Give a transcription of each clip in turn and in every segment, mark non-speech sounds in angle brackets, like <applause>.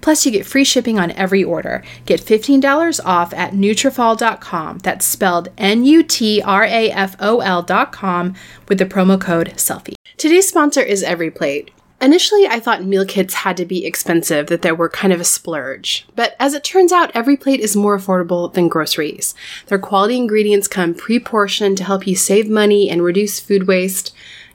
Plus, you get free shipping on every order. Get $15 off at Nutrafol.com. That's spelled N-U-T-R-A-F-O-L.com with the promo code SELFIE. Today's sponsor is EveryPlate. Initially, I thought meal kits had to be expensive, that they were kind of a splurge. But as it turns out, EveryPlate is more affordable than groceries. Their quality ingredients come pre portioned to help you save money and reduce food waste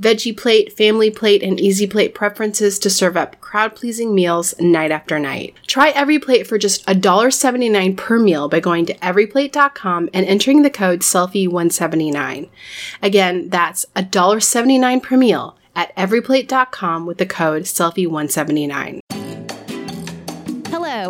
veggie plate, family plate, and easy plate preferences to serve up crowd pleasing meals night after night. Try every plate for just $1.79 per meal by going to everyplate.com and entering the code SELFIE179. Again, that's $1.79 per meal at everyplate.com with the code SELFIE179.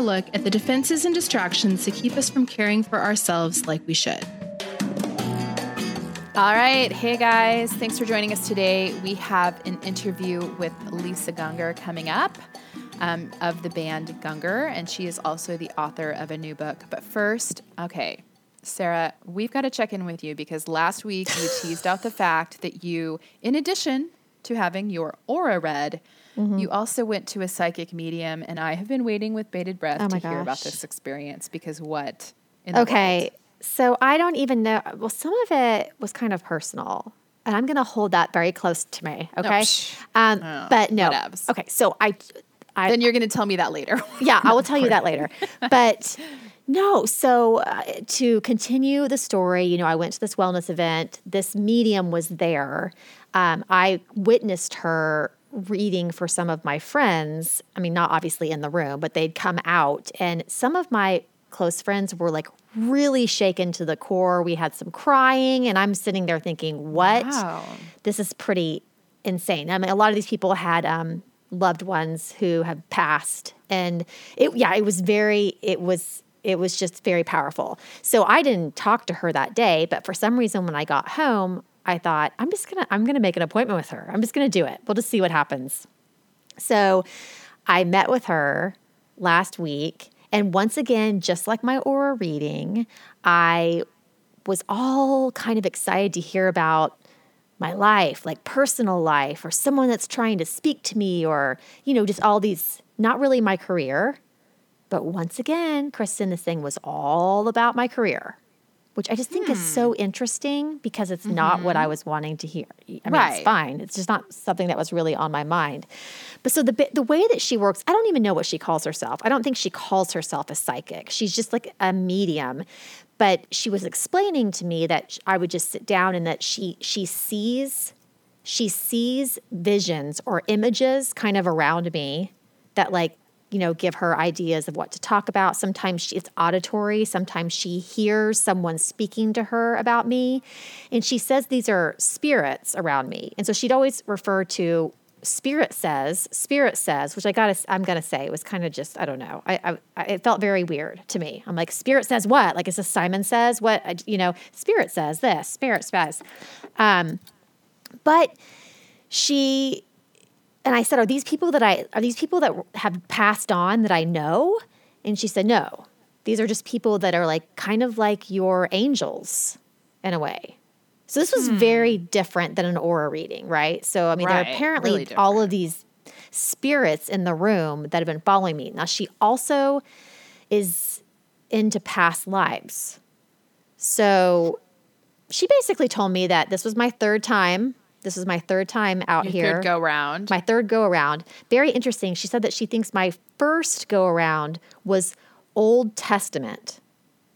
to look at the defenses and distractions to keep us from caring for ourselves like we should. All right. Hey, guys. Thanks for joining us today. We have an interview with Lisa Gungor coming up um, of the band Gungor, and she is also the author of a new book. But first, okay, Sarah, we've got to check in with you because last week you teased out the fact that you, in addition to having your aura read, Mm-hmm. You also went to a psychic medium, and I have been waiting with bated breath oh to gosh. hear about this experience because what? okay, so I don't even know. Well, some of it was kind of personal, and I'm going to hold that very close to me. Okay, um, oh, but no. Whatevs. Okay, so I, I. Then you're going to tell me that later. <laughs> yeah, I will tell you that later. <laughs> But no, so uh, to continue the story, you know, I went to this wellness event. This medium was there. Um, I witnessed her reading for some of my friends. I mean, not obviously in the room, but they'd come out, and some of my close friends were like really shaken to the core. We had some crying, and I'm sitting there thinking, what? Wow. This is pretty insane. I mean, a lot of these people had um, loved ones who have passed, and it, yeah, it was very, it was, it was just very powerful. So I didn't talk to her that day, but for some reason, when I got home, I thought, I'm just gonna, I'm gonna make an appointment with her. I'm just gonna do it. We'll just see what happens. So I met with her last week. And once again, just like my aura reading, I was all kind of excited to hear about my life, like personal life, or someone that's trying to speak to me, or, you know, just all these, not really my career, But once again, Kristen, this thing was all about my career, which I just think is so hmm. interesting because it's not what I mm-hmm. was wanting to hear. I mean, Right. it's fine. It's just not something that was really on my mind. But so the the way that she works, I don't even know what she calls herself. I don't think she calls herself a psychic. She's just like a medium. But she was explaining to me that I would just sit down and that she she sees she sees visions or images kind of around me that like you know give her ideas of what to talk about. Sometimes she, it's auditory. Sometimes she hears someone speaking to her about me. And she says these are spirits around me. And so she'd always refer to spirit says spirit says which i gotta i'm gonna say it was kind of just i don't know. I, I it felt very weird to me. I'm like spirit says what? Like is this simon says what? You know spirit says this spirit says. Um but she and I said, "Are these people that I are these people that have passed on that I know?" And she said, "No. These are just people that are like kind of like your angels in a way." So this was hmm. very different than an aura reading, right? So I mean, there are apparently really all of these spirits in the room that have been following me. Now she also is into past lives. So she basically told me that this was my third time. This is my third time out Your here. third go round. My third go around. Very interesting. She said that she thinks my first go around was Old Testament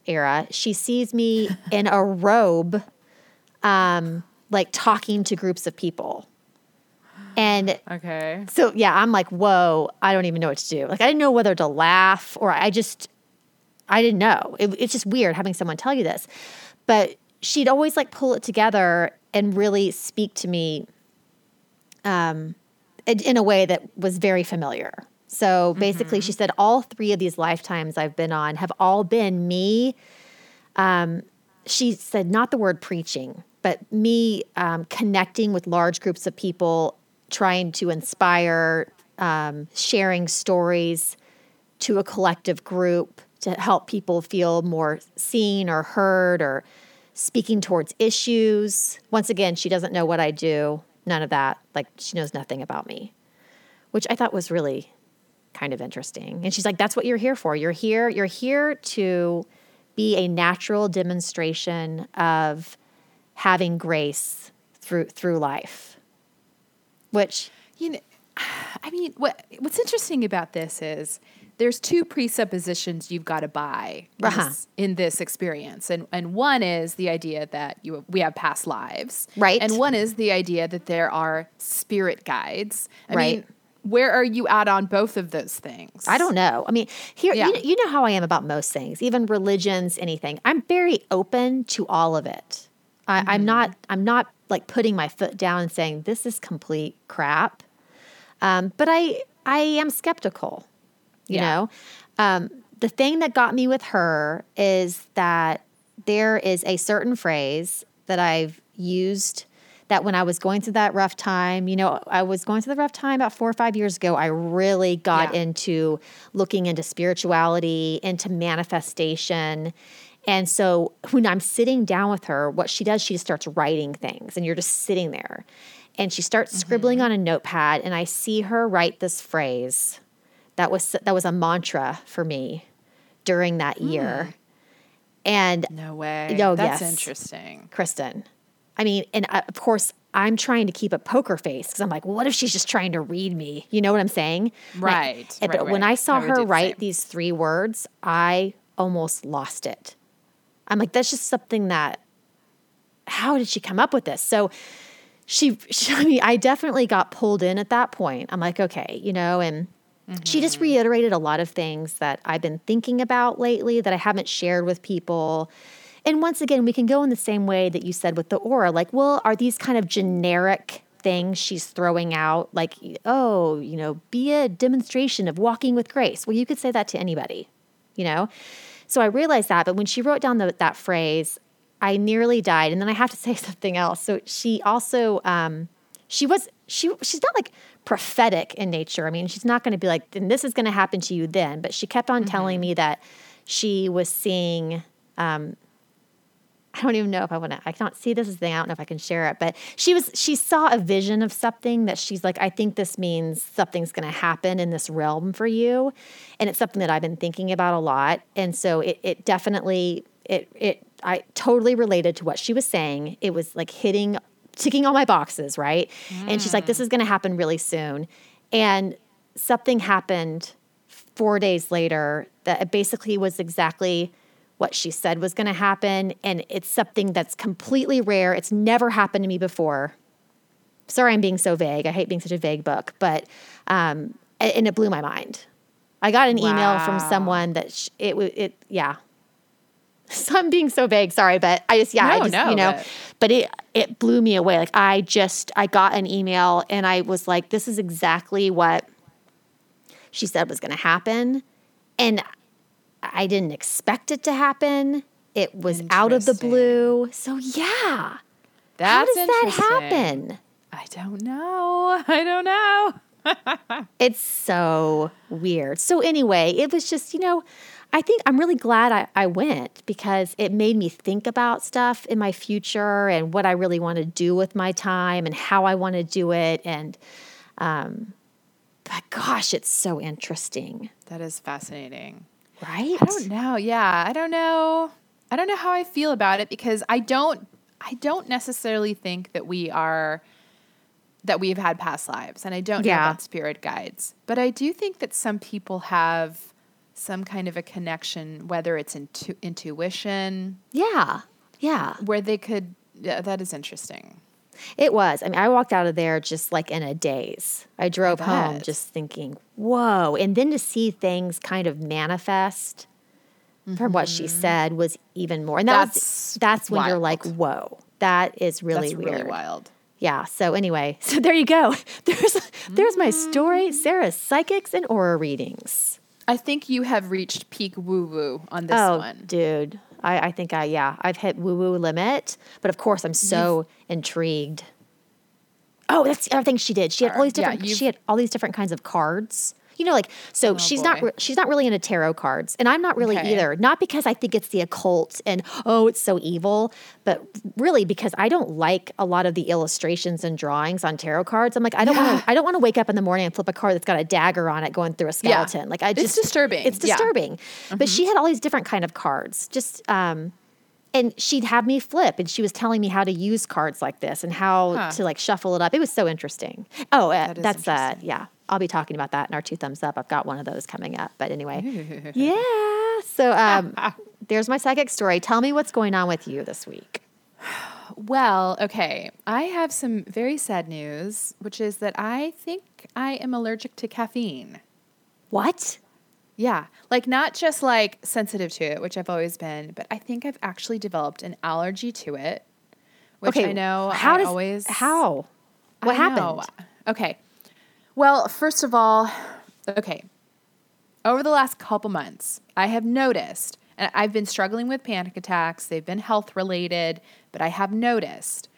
era. She sees me <laughs> in a robe, um, like talking to groups of people. And okay. so, yeah, I'm like, whoa, I don't even know what to do. Like, I didn't know whether to laugh or I just, I didn't know. It, it's just weird having someone tell you this. But she'd always like pull it together and really speak to me um, in, a way that was very familiar. So basically, she said all three of these lifetimes I've been on have all been me. Um, she said not the word preaching, but me um, connecting with large groups of people, trying to inspire, um, sharing stories to a collective group to help people feel more seen or heard or speaking towards issues. Once again, she doesn't know what I do, none of that. Like she knows nothing about me, which I thought was really kind of interesting. And she's like, that's what you're here for. You're here, you're here to be a natural demonstration of having grace through through life. Which You know, <sighs> I mean, what what's interesting about this is there's two presuppositions you've got to buy in, Uh-huh. this, in this experience, and and one is the idea that you we have past lives, Right. and one is the idea that there are spirit guides. I Right. mean, where are you at on both of those things? I don't know. I mean, here Yeah. you, you know how I am about most things, even religions, anything. I'm very open to all of it. I, Mm-hmm. I'm not. I'm not like putting my foot down and saying this is complete crap. Um, but I I am skeptical. You Yeah. know, um, the thing that got me with her is that there is a certain phrase that I've used that when I was going through that rough time, you know, I was going through the rough time about four or five years ago. I really got Yeah. into looking into spirituality, into manifestation. And so when I'm sitting down with her, what she does, she just starts writing things, and you're just sitting there. And she starts scribbling on a notepad, and I see her write this phrase that was that was a mantra for me during that year. And No way. Oh, That's yes. interesting. Kristen. I mean, and uh, of course, I'm trying to keep a poker face because I'm like, well, what if she's just trying to read me? You know what I'm saying? And I- Right, and- right, but when. I saw I her do the write these three words, I almost lost it. I'm like, that's just something that. How did she come up with this? So, she, <laughs> she I mean, I definitely got pulled in at that point. I'm like, okay, you know, and she just Mm-hmm. reiterated a lot of things that I've been thinking about lately that I haven't shared with people. And once again, we can go in the same way that you said with the aura. Like, well, are these kind of generic things she's throwing out? Like, oh, you know, be a demonstration of walking with grace. Well, you could say that to anybody, you know? So I realized that. But when she wrote down the, that phrase, I nearly died. And then I have to <laughs> say something else. So she also, um, she was, she, she's not like prophetic in nature. I mean, she's not going to be like, then this is going to happen to you then. But she kept on telling me that she was seeing, um, I don't even know if I want to. I can't see this thing. I don't know if I can share it. But she was. She saw a vision of something that she's like. I think this means something's going to happen in this realm for you, and it's something that I've been thinking about a lot. And so it, it definitely it it I totally related to what she was saying. It was like hitting ticking all my boxes, right? Mm. And she's like, this is going to happen really soon. And something happened four days later that basically was exactly what she said was going to happen. And it's something that's completely rare. It's never happened to me before. Sorry, I'm being so vague. I hate being such a vague book, but, um, and it blew my mind. I got an wow. email from someone that sh- it, it, yeah. <laughs> So I'm being so vague. Sorry, but I just, yeah, no, I just, no, you know, but. but it, it blew me away. Like I just, I got an email and I was like, this is exactly what she said was going to happen. And I didn't expect it to happen. It was out of the blue. So yeah. That's How does that happen? I don't know. <laughs> I don't know. <laughs> it's so weird. So anyway, it was just, you know, I think I'm really glad I, I went because it made me think about stuff in my future and what I really want to do with my time and how I want to do it. And um, but gosh, it's so interesting. That is fascinating. Right? I don't know. Yeah, I don't know. I don't know how I feel about it because I don't I don't necessarily think that we are that we've had past lives and I don't yeah. know about spirit guides. But I do think that some people have some kind of a connection whether it's intu- intuition. Yeah. Yeah. Where they could yeah, that is interesting. It was. I mean, I walked out of there just like in a daze. I drove I home just thinking, whoa. And then to see things kind of manifest mm-hmm. from what she mm-hmm. said was even more. And that that's, was, that's when wild. you're like, whoa, that is really that's weird. Really wild. Yeah. So anyway, <laughs> so there you go. <laughs> There's there's my story. Sarah's psychics and aura readings. I think you have reached peak woo woo on this oh, one. Dude. I, I think I yeah I've hit woo woo limit, but of course I'm so you've, intrigued. Oh, that's the other thing she did. She had all these different. Yeah, she had all these different kinds of cards you know, like so oh, she's boy. not re- she's not really into tarot cards, and I'm not really okay. either. Not because I think it's the occult and oh, it's so evil, but really because I don't like a lot of the illustrations and drawings on tarot cards. I'm like, I don't yeah. want to I don't want to wake up in the morning and flip a card that's got a dagger on it going through a skeleton. Yeah. Like I just it's disturbing. It's disturbing. Yeah. Mm-hmm. But she had all these different kind of cards. Just um and she'd have me flip and she was telling me how to use cards like this and how huh. to like shuffle it up it was so interesting oh uh, that that's uh yeah I'll be talking about that in our two thumbs up. I've got one of those coming up. But anyway, <laughs> yeah. So um, <laughs> there's my psychic story. Tell me what's going on with you this week. <sighs> Well, okay. I have some very sad news, which is that I think I am allergic to caffeine. What? Yeah. Like, not just like sensitive to it, which I've always been, but I think I've actually developed an allergy to it, which okay. I know how I does, always. How? What I happened? Know. Okay. Well, first of all, okay. Over the last couple months, I have noticed, and I've been struggling with panic attacks. They've been health related, but I have noticed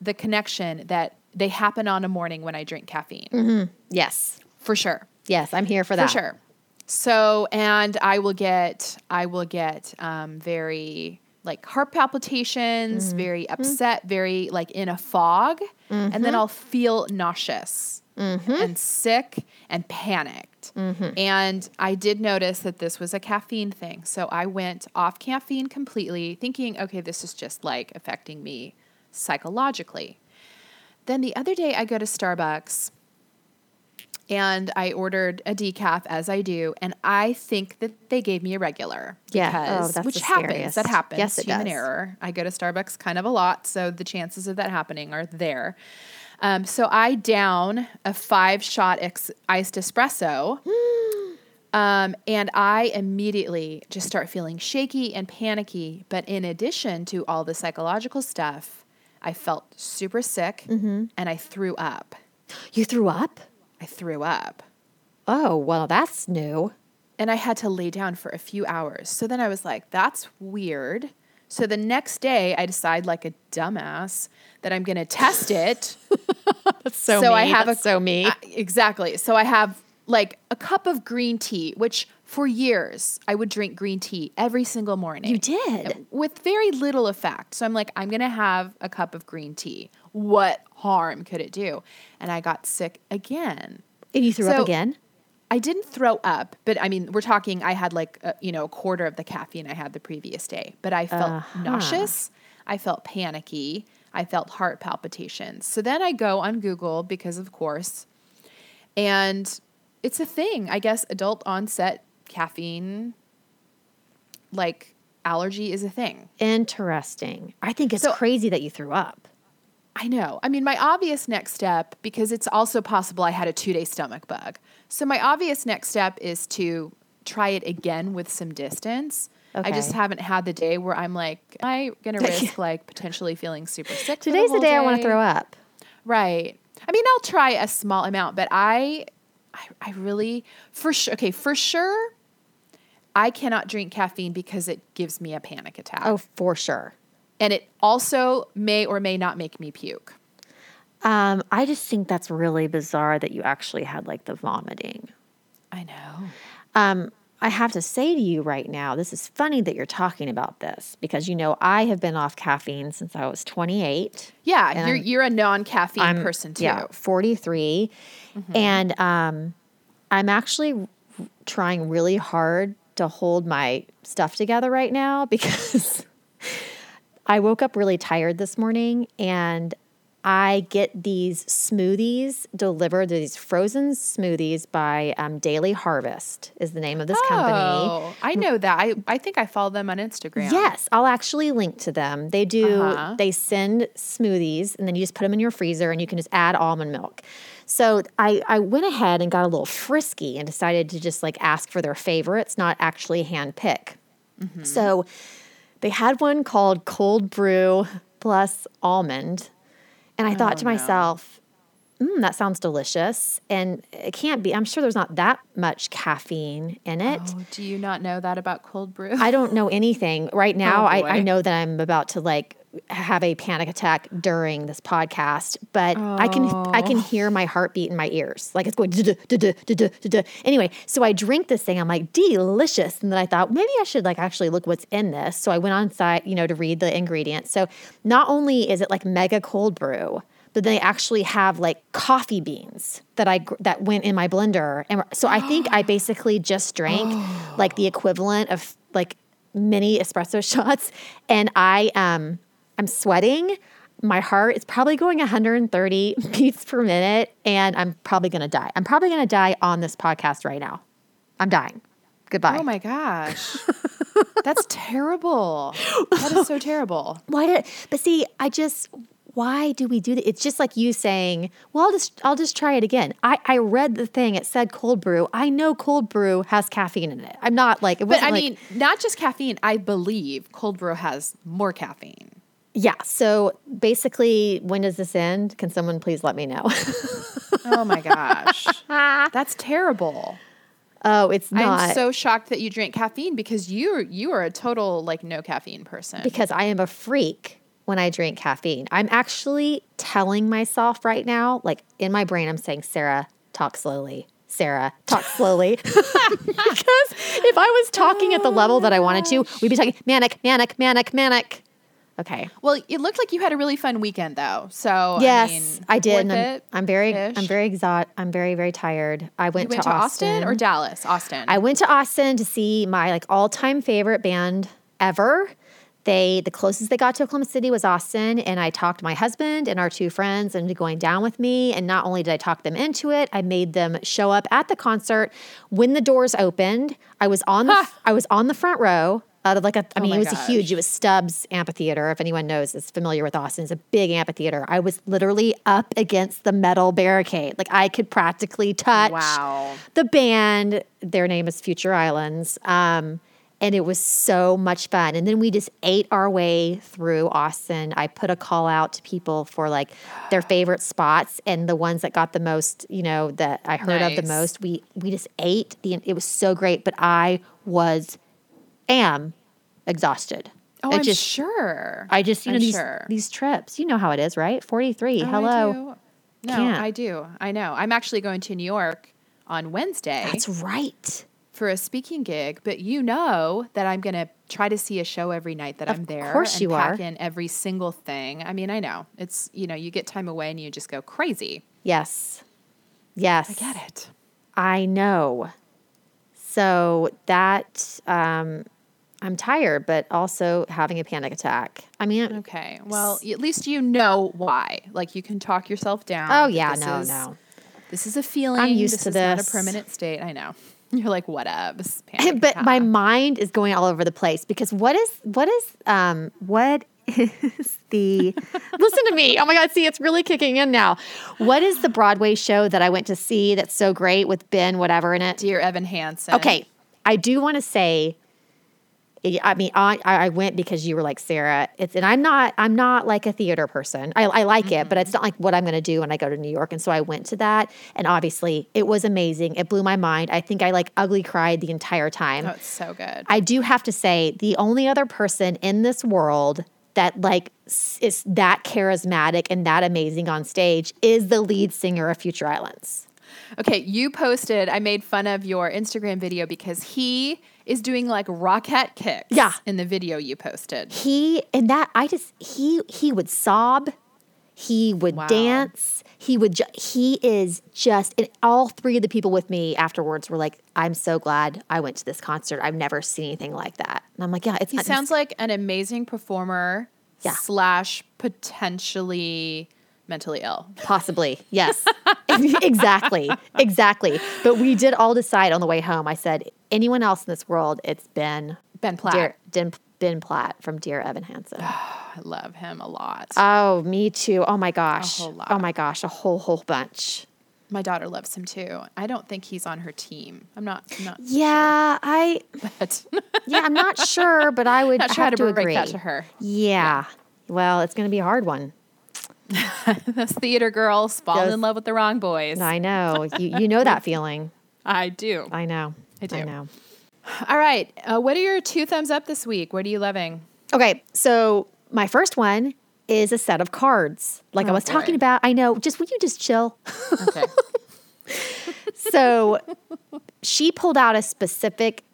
the connection that they happen on a morning when I drink caffeine. Mm-hmm. Yes. For sure. Yes, I'm here for that. For sure. So, and I will get, I will get um, very like heart palpitations, mm-hmm. very upset, very like in a fog, mm-hmm. and then mm-hmm. I'll feel nauseous mm-hmm. and sick and panicked. Mm-hmm. And I did notice that this was a caffeine thing. So I went off caffeine completely, thinking, okay, this is just like affecting me psychologically. Then the other day, I go to Starbucks and I ordered a decaf as I do, and I think that they gave me a regular. Yeah, because, oh, which happens. That happens. Yes, it human does. error. I go to Starbucks kind of a lot, so the chances of that happening are there. Um, so I down a five shot ex- iced espresso. <gasps> um, and I immediately just start feeling shaky and panicky. But in addition to all the psychological stuff, I felt super sick mm-hmm. and I threw up. You threw up? I threw up. Oh, well, that's new. And I had to lay down for a few hours. So then I was like, that's weird. So the next day, I decide, like a dumbass, that I'm going to test it. <laughs> That's so, so me. I have That's a, so me. exactly. So I have like a cup of green tea, which for years I would drink green tea every single morning. You did? With very little effect. So I'm like, I'm going to have a cup of green tea. What harm could it do? And I got sick again. And you threw up again? I didn't throw up, but I mean, we're talking, I had like, a, you know, a quarter of the caffeine I had the previous day, but I felt Uh-huh. nauseous. I felt panicky. I felt heart palpitations. So then I go on Google because, of course, and it's a thing. I guess adult onset caffeine, like allergy, is a thing. Interesting. I think it's So- crazy that you threw up. I know. I mean, my obvious next step, because it's also possible I had a two day stomach bug. So, my obvious next step is to try it again with some distance. I just haven't had the day where I'm like, am I going <laughs> to risk like potentially feeling super sick? Today's the whole day I want to throw up. Right. I mean, I'll try a small amount, but I, I, I really, for sure, okay, for sure, I cannot drink caffeine because it gives me a panic attack. Oh, for sure. And it also may or may not make me puke. Um, I just think that's really bizarre that you actually had like the vomiting. I know. Um, I have to say to you right now, this is funny that you're talking about this because you know I have been off caffeine since I was 28. Yeah, you're I'm- you're a non-caffeine I'm person too. Yeah, 43. And um, I'm actually trying really hard to hold my stuff together right now <laughs> because I woke up really tired this morning and I get these smoothies delivered, these frozen smoothies by um, Daily Harvest, is the name of this company. Oh, I know that. I, I think I follow them on Instagram. Yes, I'll actually link to them. They do, Uh-huh. they send smoothies and then you just put them in your freezer and you can just add almond milk. So I, I went ahead and got a little frisky and decided to just like ask for their favorites, not actually hand pick. Mm-hmm. So they had one called cold brew plus almond. And I thought to Oh, no. myself, mm, that sounds delicious. And it can't be, I'm sure there's not that much caffeine in it. Oh, do you not know that about cold brew? I don't know anything right <laughs> now. Oh, I, I know that I'm about to like have a panic attack during this podcast, but I can I can hear my heartbeat in my ears, like it's going. duh, duh. Anyway, so I drink this thing. I'm like delicious, and then I thought maybe I should like actually look what's in this. So I went on site, you know, to read the ingredients. So not only is it like mega cold brew, but they actually have like coffee beans that I that went in my blender, and so I think I basically just drank <gasps> like the equivalent of like mini espresso <laughs> shots, and I um I'm sweating. My heart is probably going 130 <laughs> beats per minute, and I'm probably gonna die. I'm probably gonna die on this podcast right now. I'm dying. Goodbye. Oh my gosh. <laughs> That's terrible. That is so terrible. <laughs> why did but see i just why do we do that it's just like you saying well i'll just i'll just try it again i i read the thing it said cold brew i know cold brew has caffeine in it i'm not like it But wasn't I like- mean, not just caffeine. I believe cold brew has more caffeine. Yeah so basically when does this end can someone please let me know <laughs> Oh my gosh. <laughs> That's terrible. oh it's not I'm so shocked that you drink caffeine because you you are a total like no caffeine person. because i am a freak when i drink caffeine i'm actually telling myself right now like in my brain i'm saying sarah talk slowly Sarah, talk slowly. <laughs> because if I was talking at the level that I wanted to, we'd be talking manic, manic, manic, manic. Okay. well, it looked like you had a really fun weekend though. So Yes, I, mean, I did. and I'm, I'm very, I'm very exhausted. I'm very, very tired. I You went, went to, Austin. or Dallas? Austin. I went to Austin to see my like all-time favorite band ever. They the closest they got to Oklahoma City was Austin, and I talked my husband and our two friends into going down with me. And not only did I talk them into it, I made them show up at the concert when the doors opened. I was on the I was on the front row. Out of like a, I mean, my it was a huge. It was Stubbs Amphitheater. If anyone knows, is familiar with Austin, it's a big amphitheater. I was literally up against the metal barricade. Like I could practically touch Wow. the band. Their name is Future Islands. Um, and it was so much fun. And then we just ate our way through Austin. I put a call out to people for like their favorite spots and the ones that got the most, you know, that I heard of the most. We we just ate. The it was so great, but I was am exhausted. oh, It I'm just sure. I just you know I'm these sure. these trips. You know how it is, right? Forty three. Oh, I Hello. do. No, Can't. I do. I know. I'm actually going to New York on Wednesday That's right. for a speaking gig, but you know that I'm going to try to see a show every night that I'm there. Of course and you pack are. in every single thing. I mean, I know it's you know you get time away and you just go crazy. Yes. Yes. I get it. I know. So that um, I'm tired, but also having a panic attack. I mean, Okay. Well, at least you know why. Like you can talk yourself down. oh yeah, this no, is- no. This is a feeling. I'm used this to is Not a permanent state. I know. <laughs> You're like, what up? Panic <laughs> but my mind is going all over the place because what is what is um what <laughs> is the listen to me oh my god see it's really kicking in now what is the broadway show that i went to see that's so great with ben whatever in it dear Evan Hansen. okay i do want to say I mean, I, I went because you were like Sarah. It's and I'm not I'm not like a theater person. I, I like it, but it's mm-hmm. not like what I'm going to do when I go to New York. And so I went to that, and obviously it was amazing. It blew my mind. I think I like ugly cried the entire time. Oh, it's so good. I do have to say, the only other person in this world that like is that charismatic and that amazing on stage is the lead singer of Future Islands. Okay, you posted, I made fun of your Instagram video because he is doing like rocket kicks Yeah. in the video you posted. He and that I just he he would sob, he would Wow. dance, he would ju- he is just and all three of the people with me afterwards were like, "I'm so glad I went to this concert. I've never seen anything like that." And I'm like, "Yeah, it's He sounds like an amazing performer Yeah. slash potentially mentally ill. Possibly, yes. <laughs> exactly, exactly. But we did all decide on the way home. I said, anyone else in this world, it's Ben Ben Platt. Dear, Den, Ben Platt from Dear Evan Hansen. <sighs> I love him a lot. oh, me too. Oh my gosh. Oh my gosh, a whole whole bunch. My daughter loves him too. I don't think he's on her team. I'm not. I'm not. Yeah, I <laughs> But yeah, I'm not <laughs> sure, but I would not sure have to to break agree. that to her. Yeah. Well, it's going to be a hard one. <laughs> Those theater girls fall Those- in love with the wrong boys. I know. You you know that <laughs> feeling. I do. I know. I do. I know. All right. Uh, what are your two thumbs up this week? What are you loving? Okay, so my first one is a set of cards. Like I Oh, was boy. talking about, I know, just will you just chill? Okay. <laughs> so she pulled out a specific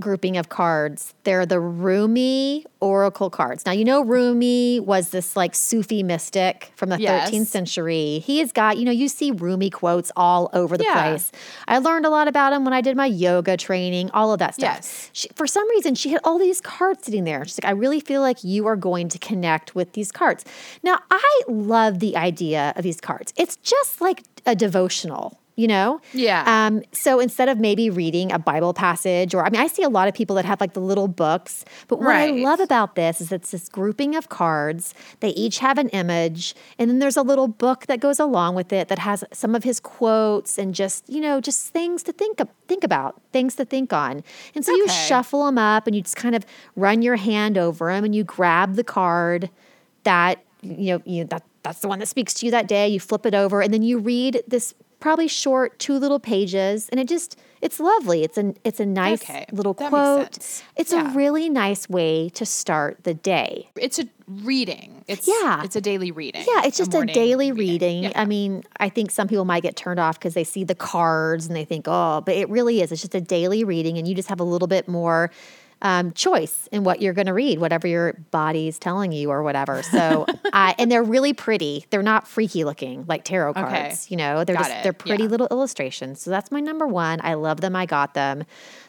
grouping of cards. They're the Rumi Oracle cards. Now, you know, Rumi was this like Sufi mystic from the Yes. 13th century. He has got, you know, you see Rumi quotes all over the Yeah. place. I learned a lot about him when I did my yoga training, all of that stuff. Yes. She, for some reason, she had all these cards sitting there. She's like, I really feel like you are going to connect with these cards. Now, I love the idea of these cards. It's just like a devotional, you know? Yeah. Um, so instead of maybe reading a Bible passage, or I mean, I see a lot of people that have like the little books, but what I love about this is it's this grouping of cards. They each have an image, and then there's a little book that goes along with it that has some of his quotes and just you know just things to think of, think about, things to think on. And so you shuffle them up, and you just kind of run your hand over them, and you grab the card that you know you that that's the one that speaks to you that day. You flip it over, and then you read this probably short two little pages, and it just it's lovely. It's a it's a nice Okay, little quote. It's Yeah. a really nice way to start the day. It's a reading. It's Yeah. It's a daily reading. Yeah, it's just a, morning daily reading. Yeah. I mean, I think some people might get turned off because they see the cards and they think, oh, but it really is. It's just a daily reading, and you just have a little bit more um, choice in what you're going to read, whatever your body's telling you or whatever. So, <laughs> I and they're really pretty. They're not freaky looking like tarot cards. Okay. You know, they're Got just it. they're pretty Yeah. little illustrations. So that's my number one. I love them. I got them.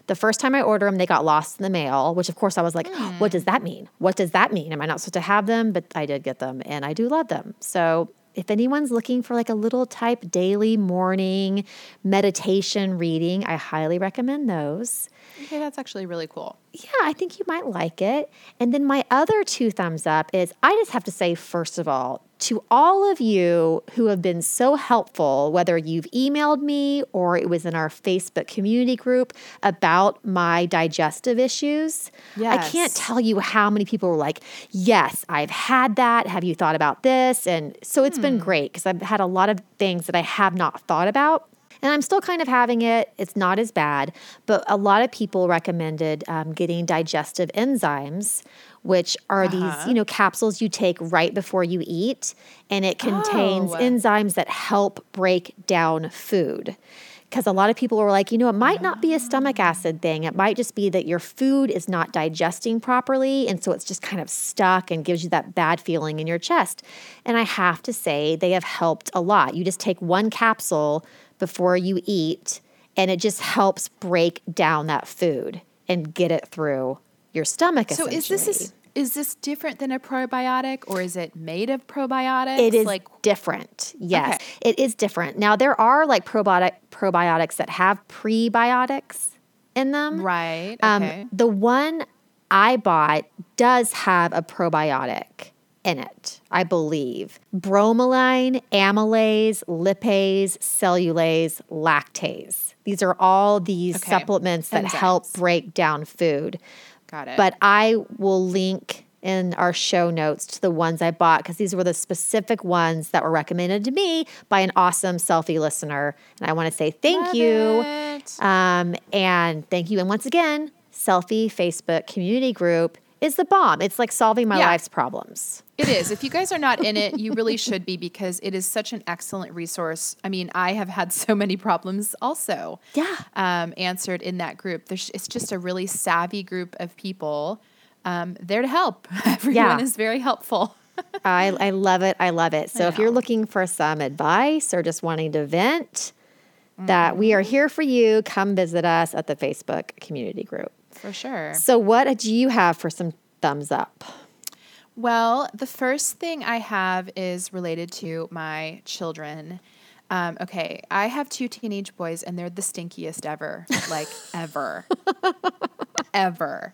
The first time I ordered them, they got lost in the mail, which of course I was like, Hmm. what does that mean? What does that mean? Am I not supposed to have them? But I did get them and I do love them. So if anyone's looking for like a little type daily morning meditation reading, I highly recommend those. Okay, that's actually really cool. Yeah, I think you might like it. And then my other two thumbs up is I just have to say, first of all, to all of you who have been so helpful, whether you've emailed me or it was in our Facebook community group about my digestive issues. I can't tell you how many people were like, Yes, I've had that. Have you thought about this? And so it's been great because I've had a lot of things that I have not thought about. And I'm still kind of having it. It's not as bad, but a lot of people recommended um, getting digestive enzymes, which are these, uh-huh. you know, capsules you take right before you eat, and it contains Oh. enzymes that help break down food. because a lot of people were like, you know, it might not be a stomach ah. acid thing. It might just be that your food is not digesting properly. And so it's just kind of stuck and gives you that bad feeling in your chest. And I have to say, they have helped a lot. You just take one capsule before you eat, and it just helps break down that food and get it through your stomach. So is this is, is this different than a probiotic or is it made of probiotics? It is like different. Yes, Okay. it is different. Now there are like probiotic probiotics that have prebiotics in them. right. Um, the one I bought does have a probiotic in it, I believe. Bromelain, amylase, lipase, cellulase, lactase. These are all these Okay. supplements that help break down food. Got it. But I will link in our show notes to the ones I bought because these were the specific ones that were recommended to me by an awesome selfie listener. And I want to say thank Love you. Um, and thank you. And once again, Selfie Facebook community group is the bomb. It's like solving my Yeah. life's problems. It is. If you guys are not in it, you really <laughs> should be because it is such an excellent resource. I mean, I have had so many problems also. Yeah. Um, answered in that group. There's, it's just a really savvy group of people um, there to help. <laughs> Everyone Yeah. is very helpful. <laughs> I, I love it. I love it. So if you're looking for some advice or just wanting to vent, that we are here for you. Come visit us at the Facebook community group. For sure. So what do you have for some thumbs up? Well, the first thing I have is related to my children. Um, okay, I have two teenage boys, and they're the stinkiest ever, like <laughs> ever, ever.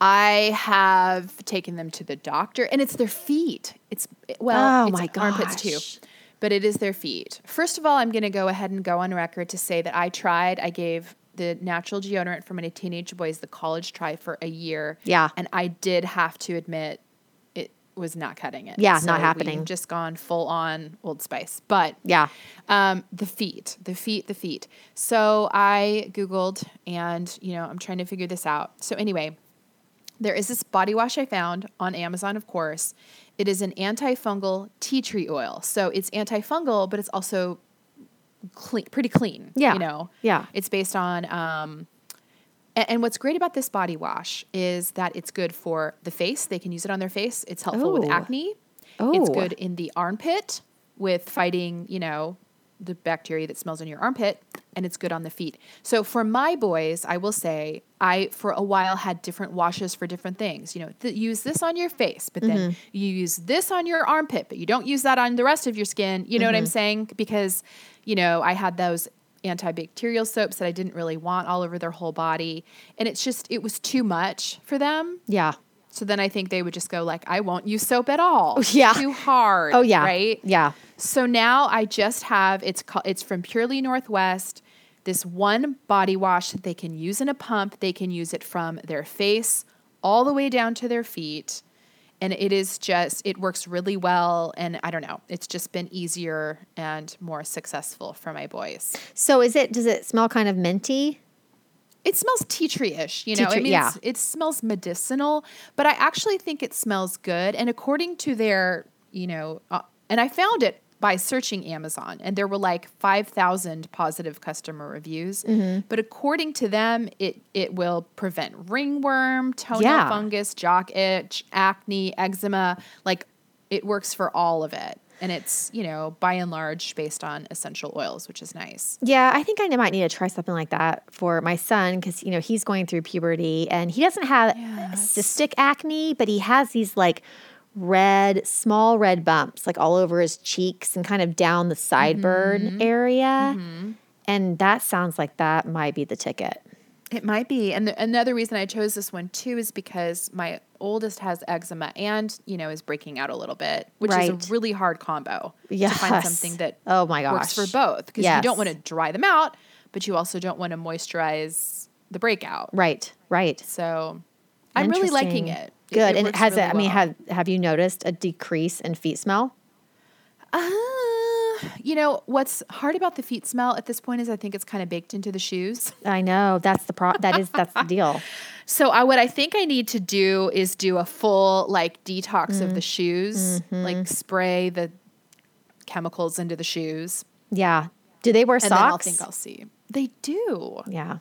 I have taken them to the doctor, and it's their feet. It's well, Oh it's my armpits too, but it is their feet. First of all, I'm going to go ahead and go on record to say that I tried. I gave the natural deodorant for my teenage boys the college try for a year. Yeah. and I did have to admit it was not cutting it. Yeah, not happening. Just gone full on Old Spice, but Yeah. um, the feet, the feet, the feet. So I Googled and, you know, I'm trying to figure this out. So anyway, there is this body wash I found on Amazon, of course. It is an antifungal tea tree oil. So it's antifungal, but it's also clean, pretty clean. Yeah. You know? Yeah. It's based on, um, and what's great about this body wash is that it's good for the face. They can use it on their face. It's helpful with Oh. acne. It's Oh. good in the armpit with fighting, you know, the bacteria that smells in your armpit, and it's good on the feet. So for my boys, I will say I for a while had different washes for different things. You know, th- use this on your face, but then Mm-hmm. you use this on your armpit, but you don't use that on the rest of your skin. You know what I'm Mm-hmm. saying? Because, you know, I had those antibacterial soaps that I didn't really want all over their whole body, and it's just it was too much for them. Yeah. So then I think they would just go like, I won't use soap at all. <laughs> yeah. Too hard. Oh yeah. Right. Yeah. So now I just have it's called it's from Purely Northwest. This one body wash that they can use in a pump. They can use it from their face all the way down to their feet. And it is just it works really well and I don't know. It's just been easier and more successful for my boys. So is it does it smell kind of minty? It smells tea tree-ish, you Tea know. I tree, mean, yeah. it smells medicinal, but I actually think it smells good. And according to their, you know, uh, and I found it by searching Amazon, and there were like five thousand positive customer reviews. Mm-hmm. But according to them, it it will prevent ringworm, toenail Yeah. fungus, jock itch, acne, eczema. Like it works for all of it, and it's you know by and large based on essential oils, which is nice. Yeah, I think I might need to try something like that for my son because you know he's going through puberty and he doesn't have cystic acne, but he has these like red, small red bumps like all over his cheeks and kind of down the sideburn mm-hmm. area. Mm-hmm. And that sounds like that might be the ticket. It might be. And the, another reason I chose this one too is because my oldest has eczema and, you know, is breaking out a little bit, which is a really hard combo to find something that Oh my gosh. works for both. Because you don't want to dry them out, but you also don't want to moisturize the breakout. Right, right. So I'm really liking it. Good. it and has really it, I mean, well. have have you noticed a decrease in feet smell? Uh, you know, what's hard about the feet smell at this point is I think it's kind of baked into the shoes. <laughs> I know that's the pro. That is that's the deal. <laughs> So I what I think I need to do is do a full like detox of the Mm. shoes, Mm-hmm. like spray the chemicals into the shoes, Yeah. Do they wear and then I'll socks? think I'll see. They do. Yeah.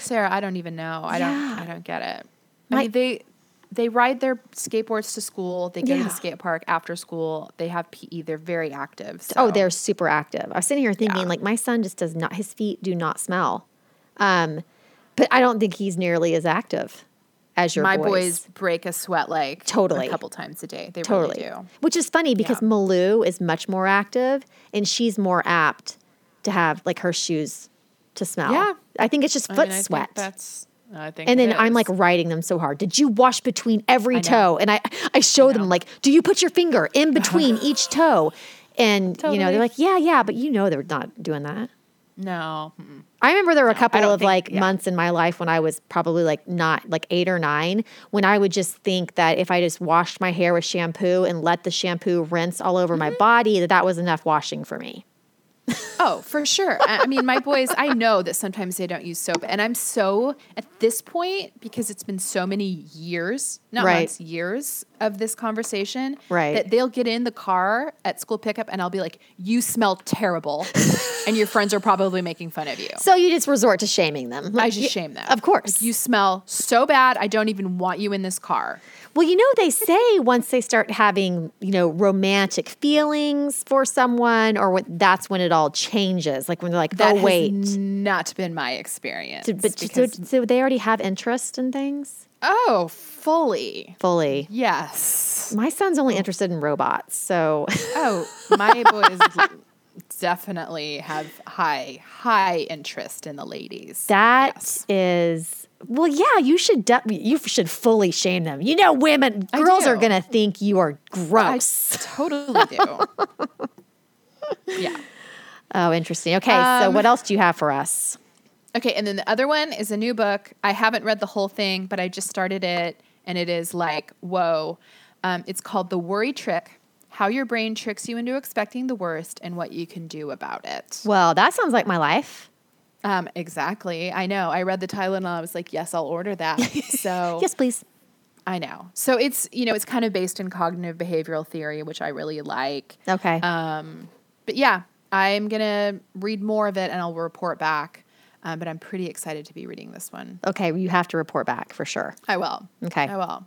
Sarah, I don't even know. I Yeah. don't I don't get it. My- I mean they they ride their skateboards to school. They go to Yeah. the skate park after school. They have PE. They're very active. Oh, they're super active. I was sitting here thinking, Yeah. like, my son just does not, his feet do not smell. Um, but I don't think he's nearly as active as your my boys. boys break a sweat like Totally. a couple times a day. They Totally. really do. Which is funny because Yeah. Malou is much more active and she's more apt to have like her shoes to smell. Yeah. I think it's just I foot mean, I think sweat. that's I think and then I'm like riding them so hard. Did you wash between every toe? And I, I show them like, do you put your finger in <laughs> between each toe? And you know, they're like, yeah, yeah, but you know they're not doing that. no. mm-mm. I remember there were a couple of think- like yeah. months in my life when I was probably like not like eight or nine, when I would just think that if I just washed my hair with shampoo and let the shampoo rinse all over Mm-hmm. my body, that that was enough washing for me. Oh, for sure. I I mean, my boys, I know that sometimes they don't use soap. And I'm so, at this point, because it's been so many years, not Right. months, years of this conversation, Right. that they'll get in the car at school pickup and I'll be like, you smell terrible. and your friends are probably making fun of you. So you just resort to shaming them. I just shame them. Of course. Like, you smell so bad. I don't even want you in this car. Well, you know, they say once they start having, you know, romantic feelings for someone, or when, that's when it all changes. Like when they're like, That oh, has wait. not been my experience. So- but so, because- so they already have interest in things oh, fully. fully. Yes. My son's only interested in robots. So Oh, my <laughs> boys definitely have high, high interest in the ladies. That Yes. is well, yeah. You should de- you should fully shame them. You know, women, girls are gonna think you are gross. I totally do. <laughs> yeah. oh, interesting. Okay, so Um, what else do you have for us? Okay, and then the other one is a new book. I haven't read the whole thing, but I just started it, and it is like, whoa. Um, it's called The Worry Trick How Your Brain Tricks You into Expecting the Worst and What You Can Do About It. Well, that sounds like my life. Um, exactly. I know. I read the title and I was like, yes, I'll order that. <laughs> So, <laughs> Yes, please. I know. So it's, you know, it's kind of based in cognitive behavioral theory, which I really like. Okay. Um, but yeah, I'm going to read more of it and I'll report back. Um, but I'm pretty excited to be reading this one. okay, you have to report back for sure. I will. Okay. I will.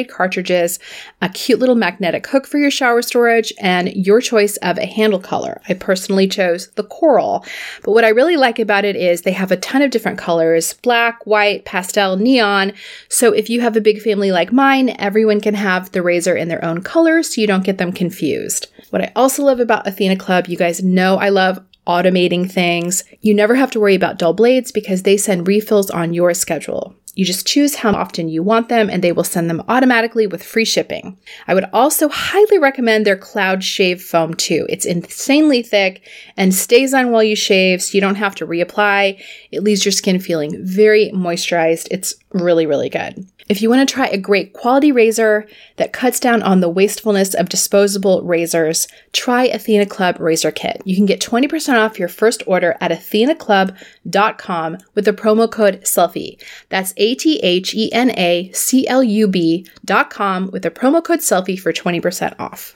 cartridges, a cute little magnetic hook for your shower storage, and your choice of a handle color. I personally chose the coral. But what I really like about it is they have a ton of different colors black, white, pastel, neon. So if you have a big family like mine, everyone can have the razor in their own color so you don't get them confused. What I also love about Athena Club, you guys know I love automating things. You never have to worry about dull blades because they send refills on your schedule. You just choose how often you want them and they will send them automatically with free shipping. I would also highly recommend their Cloud Shave Foam too. It's insanely thick and stays on while you shave so you don't have to reapply. It leaves your skin feeling very moisturized. It's really, really good. If you want to try a great quality razor that cuts down on the wastefulness of disposable razors, try Athena Club Razor Kit. You can get 20% off your first order at athenaclub.com with the promo code SELFIE. That's A T H E N A C L U B.com with the promo code SELFIE for 20% off.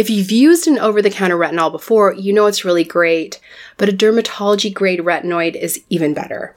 If you've used an over the counter retinol before, you know it's really great, but a dermatology grade retinoid is even better.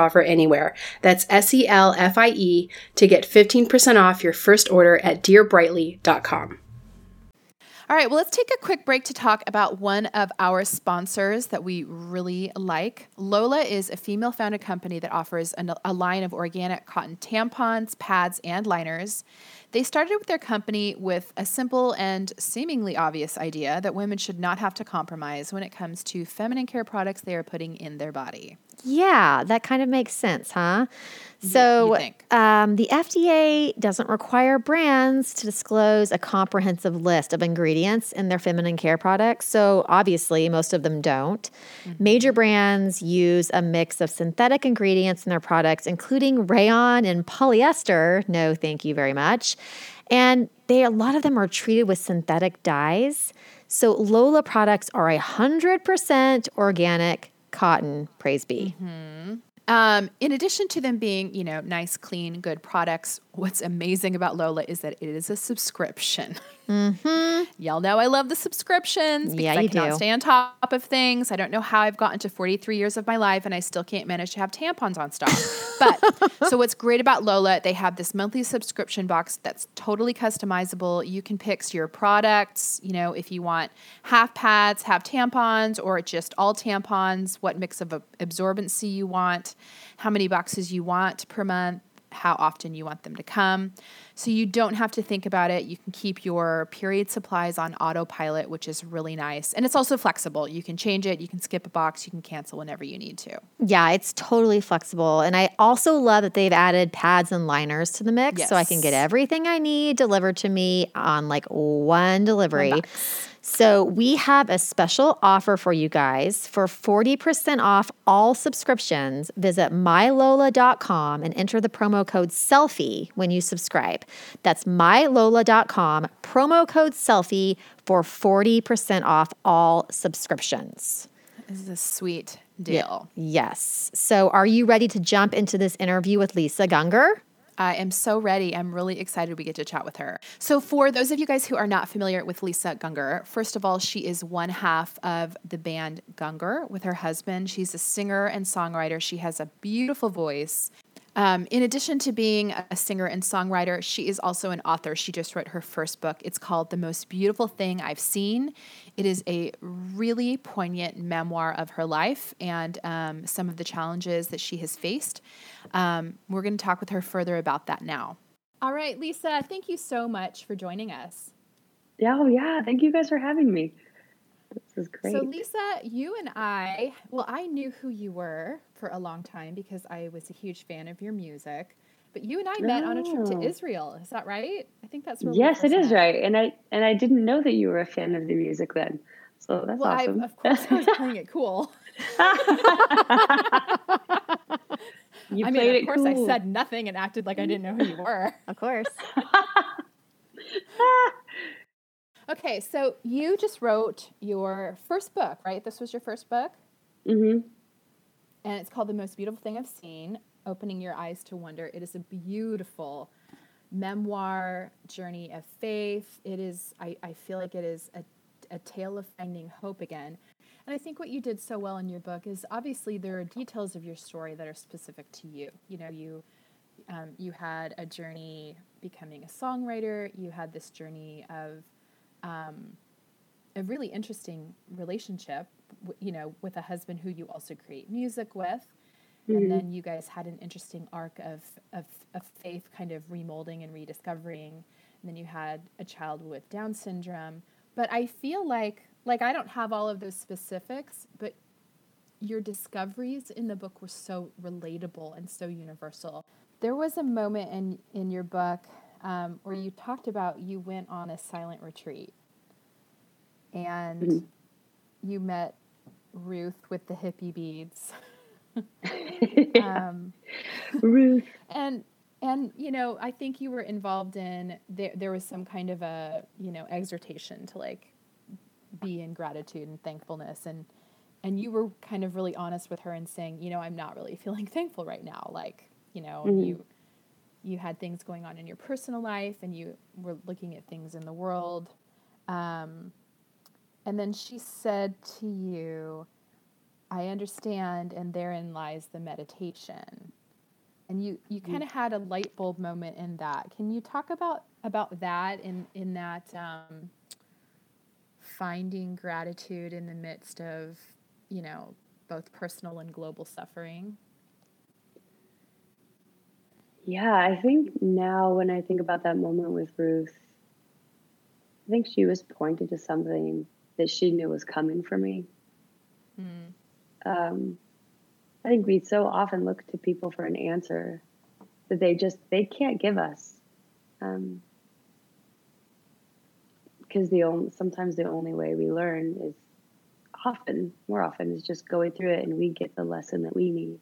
anywhere. That's S E L F I E to get 15% off your first order at dearbrightly.com. All right, well, let's take a quick break to talk about one of our sponsors that we really like. Lola is a female founded company that offers an, a line of organic cotton tampons, pads, and liners. They started with their company with a simple and seemingly obvious idea that women should not have to compromise when it comes to feminine care products they are putting in their body. Yeah, that kind of makes sense, huh? So, um, the FDA doesn't require brands to disclose a comprehensive list of ingredients in their feminine care products. So, obviously, most of them don't. Mm-hmm. Major brands use a mix of synthetic ingredients in their products, including rayon and polyester. No, thank you very much. And they, a lot of them are treated with synthetic dyes. So, Lola products are 100% organic cotton, praise be. Mm-hmm. Um, in addition to them being, you know, nice, clean, good products, what's amazing about Lola is that it is a subscription. <laughs> Mm-hmm. Y'all know I love the subscriptions because yeah, I cannot do. stay on top of things. I don't know how I've gotten to 43 years of my life and I still can't manage to have tampons on stock. <laughs> but so what's great about Lola, they have this monthly subscription box that's totally customizable. You can pick your products, you know, if you want half pads, half tampons, or just all tampons, what mix of absorbency you want, how many boxes you want per month how often you want them to come. So you don't have to think about it. You can keep your period supplies on autopilot, which is really nice. And it's also flexible. You can change it, you can skip a box, you can cancel whenever you need to. Yeah, it's totally flexible. And I also love that they've added pads and liners to the mix yes. so I can get everything I need delivered to me on like one delivery. One so, we have a special offer for you guys. For 40% off all subscriptions, visit mylola.com and enter the promo code SELFIE when you subscribe. That's mylola.com, promo code SELFIE for 40% off all subscriptions. This is a sweet deal. Yes. So, are you ready to jump into this interview with Lisa Gungor? I am so ready. I'm really excited we get to chat with her. So, for those of you guys who are not familiar with Lisa Gungor, first of all, she is one half of the band Gungor with her husband. She's a singer and songwriter. She has a beautiful voice. Um, in addition to being a singer and songwriter, she is also an author. She just wrote her first book. It's called The Most Beautiful Thing I've Seen. It is a really poignant memoir of her life and um, some of the challenges that she has faced. Um, we're going to talk with her further about that now. All right, Lisa, thank you so much for joining us. Yeah, oh, yeah. Thank you guys for having me. This is great. So, Lisa, you and I, well, I knew who you were for a long time because I was a huge fan of your music. But you and I met oh. on a trip to oh. Israel. Is that right? I think that's where. Yes, it is met. right. And I and I didn't know that you were a fan of the music then. So that's well, awesome. I, of course, I was <laughs> playing it cool. <laughs> You I played mean, it of course, cool. I said nothing and acted like I didn't know who you were. Of course. <laughs> okay, so you just wrote your first book, right? This was your first book, hmm and it's called "The Most Beautiful Thing I've Seen: Opening Your Eyes to Wonder." It is a beautiful memoir journey of faith. It is. I, I feel like it is a, a tale of finding hope again. And I think what you did so well in your book is obviously there are details of your story that are specific to you. You know, you um, you had a journey becoming a songwriter. You had this journey of um, a really interesting relationship, you know, with a husband who you also create music with. And then you guys had an interesting arc of, of, of faith kind of remolding and rediscovering. And then you had a child with Down syndrome. But I feel like, like I don't have all of those specifics, but your discoveries in the book were so relatable and so universal. There was a moment in, in your book um, where you talked about you went on a silent retreat and you met Ruth with the hippie beads. <laughs> um, Ruth. and and you know, I think you were involved in there. There was some kind of a you know exhortation to like be in gratitude and thankfulness, and and you were kind of really honest with her and saying, you know, I'm not really <laughs> feeling thankful right now. Like you know, Mhm. you you had things going on in your personal life, and you were looking at things in the world. Um, and then she said to you, I understand, and therein lies the meditation. And you, you kind of had a light bulb moment in that. Can you talk about about that in in that um, finding gratitude in the midst of you know both personal and global suffering? Yeah, I think now when I think about that moment with Ruth, I think she was pointing to something that she knew was coming for me. Um, I think we so often look to people for an answer that they just they can't give us, um, because the only sometimes the only way we learn is often more often is just going through it and we get the lesson that we need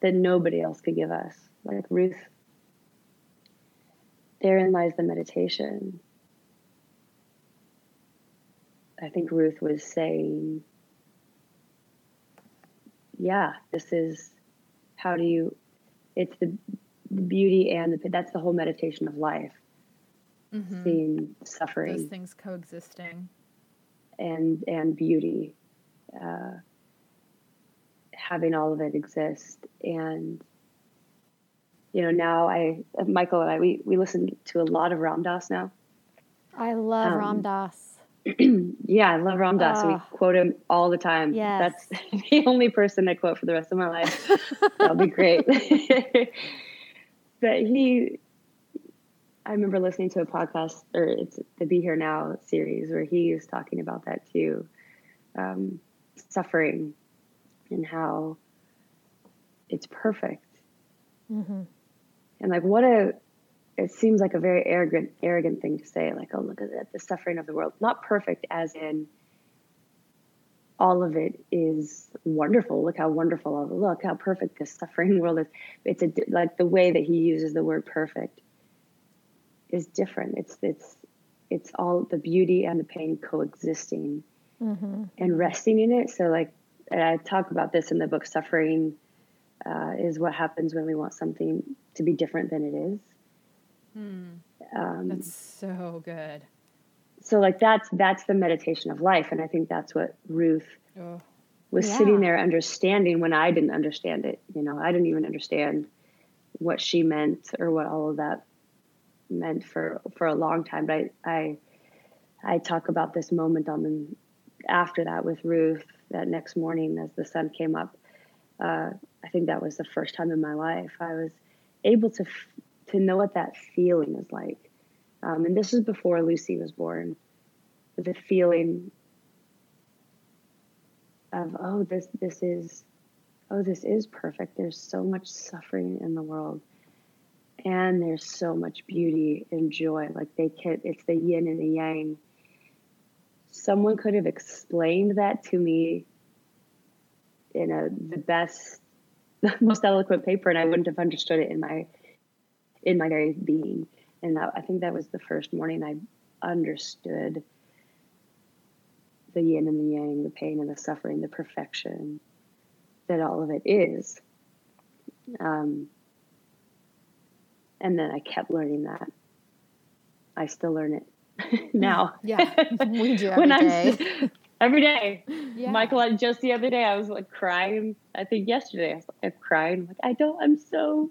that nobody else could give us. Like Ruth, therein lies the meditation. I think Ruth was saying, yeah, this is how do you, it's the, the beauty and the, that's the whole meditation of life, Mm-hmm. seeing Those suffering things coexisting. and, and beauty, uh, having all of it exist. And, you know, now I, Michael and I, we, we listen to a lot of Ram Dass now. I love Um, Ram Dass. <clears throat> Yeah, I love Ram Dass. We Ah. quote him all the time. Yes. That's <laughs> the only person I quote for the rest of my life. <laughs> That'll be great. <laughs> but he, I remember listening to a podcast, or it's the Be Here Now series, where he was talking about that too um, suffering and how it's perfect. hmm And like, what a, it seems like a very arrogant, arrogant thing to say. Like, oh, look at that, the suffering of the world. Not perfect, as in all of it is wonderful. Look how wonderful all the look how perfect this suffering <laughs> world is. It's a like the way that he uses the word perfect is different. It's it's it's all the beauty and the pain coexisting hmm and resting in it. So like and I talk about this in the book. Suffering uh, is what happens when we want something to be different than it is. Um, That's so good. so like that's that's the meditation of life, and I think that's what Ruth Oh. was Yeah. sitting there understanding when I didn't understand it. You know, I didn't even understand what she meant or what all of that meant for for a long time. But I I, I talk about this moment on the after that with Ruth that next morning as the sun came up. Uh, I think that was the first time in my life I was able to f- to know what that feeling is like. Um, and this is before Lucy was born. The feeling of oh this this is oh this is perfect there's so much suffering in the world and there's so much beauty and joy like they can it's the yin and the yang someone could have explained that to me in a the best the <laughs> most eloquent paper, and I wouldn't have understood it in my in my very being. And that, I think that was the first morning I understood the yin and the yang, the pain and the suffering, the perfection that all of it is. Um, and then I kept learning that. I still learn it <laughs> Mm-hmm. now. Yeah, <laughs> we do every day. I'm, <laughs> every day. Yeah. Michael, just the other day, I was like crying. I think yesterday, I was like crying. Like I don't. I'm so.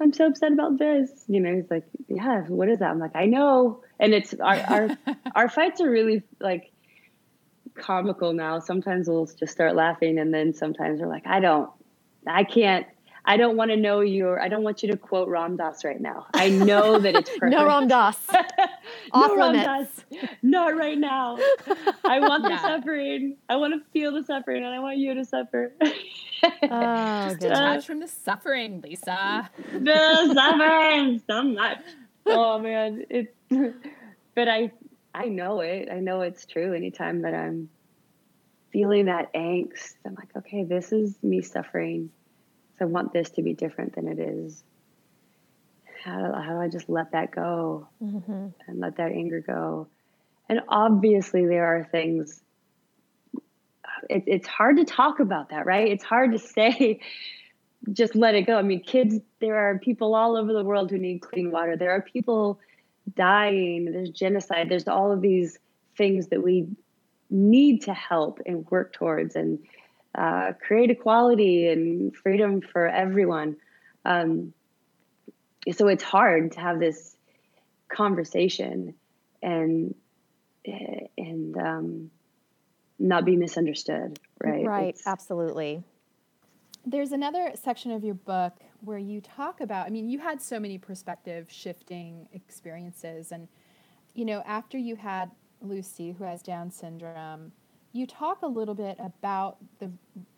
I'm so upset about this. You know, he's like, yeah, what is that? I'm like, I know. And it's our our our fights are really like comical now. Sometimes we'll just start laughing, and then sometimes we're like, I don't, I can't. I don't want to know your. I don't want you to quote Ram Dass right now. I know that it's perfect. <laughs> no Ram Dass. <laughs> Off no Ram Dass. Not right now. I want the <laughs> suffering. I want to feel the suffering, and I want you to suffer. oh, detach uh, from the suffering, Lisa. the suffering so much. Oh man, it. But I, I know it. I know it's true. Anytime that I'm feeling that angst, I'm like, okay, this is me suffering I want this to be different than it is. How do, how do I just let that go mm-hmm. and let that anger go? And obviously, there are things. It, it's hard to talk about that, right? It's hard to <laughs> say, just let it go. I mean, kids, there are people all over the world who need clean water. There are people dying. There's genocide. There's all of these things that we need to help and work towards. And uh, create equality and freedom for everyone. Um, so it's hard to have this conversation and and um, not be misunderstood, right? Right, it's, absolutely. There's another section of your book where you talk about. I mean, you had so many perspective shifting experiences, and you know, after you had Lucy, who has Down syndrome you talk a little bit about the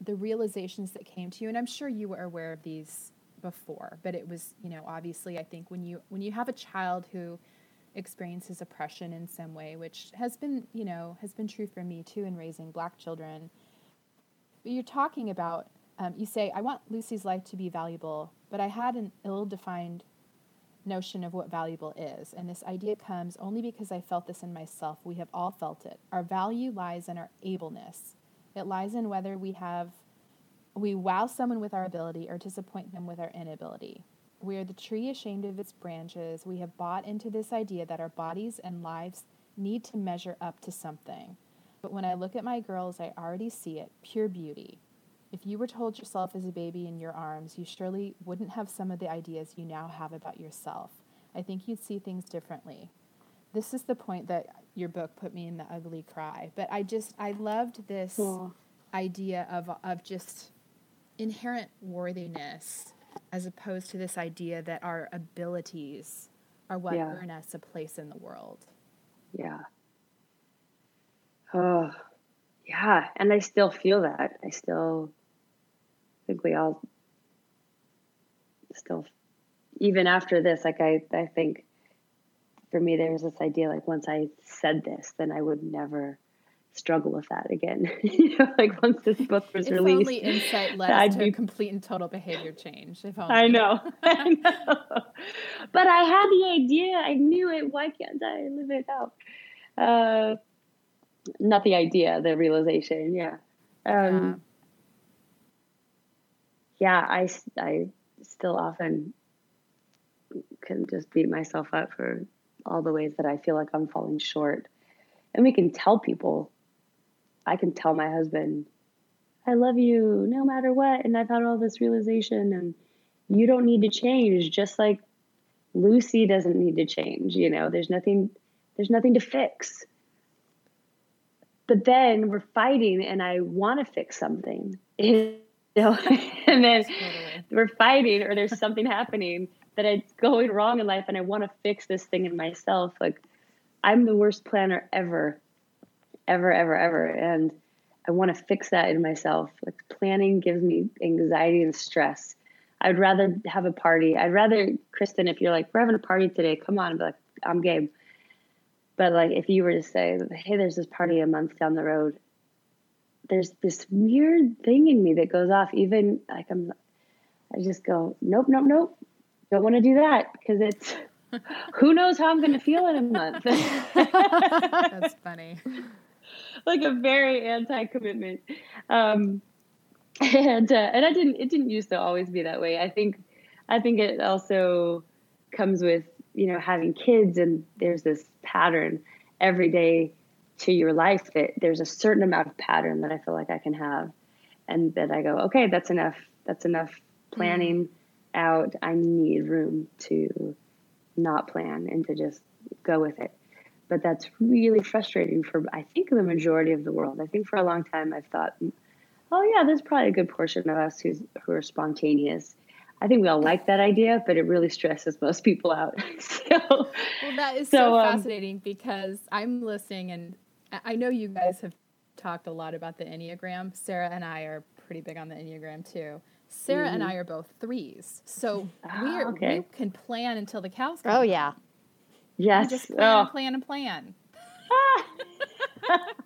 the realizations that came to you and i'm sure you were aware of these before but it was you know obviously i think when you when you have a child who experiences oppression in some way which has been you know has been true for me too in raising black children but you're talking about um, you say i want lucy's life to be valuable but i had an ill-defined notion of what valuable is. And this idea comes only because I felt this in myself. We have all felt it. Our value lies in our ableness. It lies in whether we have we wow someone with our ability or disappoint them with our inability. We are the tree ashamed of its branches. We have bought into this idea that our bodies and lives need to measure up to something. But when I look at my girls, I already see it pure beauty. If you were told yourself as a baby in your arms, you surely wouldn't have some of the ideas you now have about yourself. I think you'd see things differently. This is the point that your book put me in the ugly cry. But I just, I loved this cool. idea of, of just inherent worthiness as opposed to this idea that our abilities are what yeah. earn us a place in the world. Yeah. Oh, yeah. And I still feel that. I still think we all still even after this like i i think for me there was this idea like once i said this then i would never struggle with that again. <laughs> You know like once this book was if released only insight led I'd to be... complete and total behavior change if only. i know <laughs> <laughs> i know. But i had the idea i knew it why can't i live it out? Uh not the idea the realization yeah. Um yeah yeah, I, I still often can just beat myself up for all the ways that I feel like I'm falling short. And we can tell people, I can tell my husband, I love you no matter what. And I've had all this realization, and you don't need to change, just like Lucy doesn't need to change. You know, there's nothing, there's nothing to fix. But then we're fighting, and I want to fix something. <laughs> know, <laughs> and then totally. we're fighting or there's something happening that it's going wrong in life and I want to fix this thing in myself. Like I'm the worst planner ever, ever, ever, ever. And I want to fix that in myself. Like planning gives me anxiety and stress. I'd rather have a party. I'd rather, Kristen, if you're like, we're having a party today, come on, be like, I'm game. But like, if you were to say, hey, there's this party a month down the road, there's this weird thing in me that goes off. Even like I'm, I just go, nope, nope, nope. Don't want to do that because it's <laughs> who knows how I'm going to feel in a month. <laughs> That's funny. <laughs> like a very anti-commitment. Um, and uh, and I didn't. It didn't used to always be that way. I think. I think it also comes with you know having kids, and there's this pattern every day to your life that there's a certain amount of pattern that I feel like I can have, and that I go, okay, that's enough. That's enough planning mm-hmm. out. I need room to not plan and to just go with it. But that's really frustrating for I think the majority of the world. I think for a long time I've thought oh yeah, there's probably a good portion of us who's who are spontaneous. I think we all like that idea, but it really stresses <laughs> most people out. <laughs> so, well, that is so, so um, fascinating because I'm listening, and I know you guys have talked a lot about the Enneagram. Sarah and I are pretty big on the Enneagram too. Sarah mm-hmm. and I are both threes, so we are, okay. we can plan until the cows come. Oh yeah, yes, we just plan oh. and plan and plan.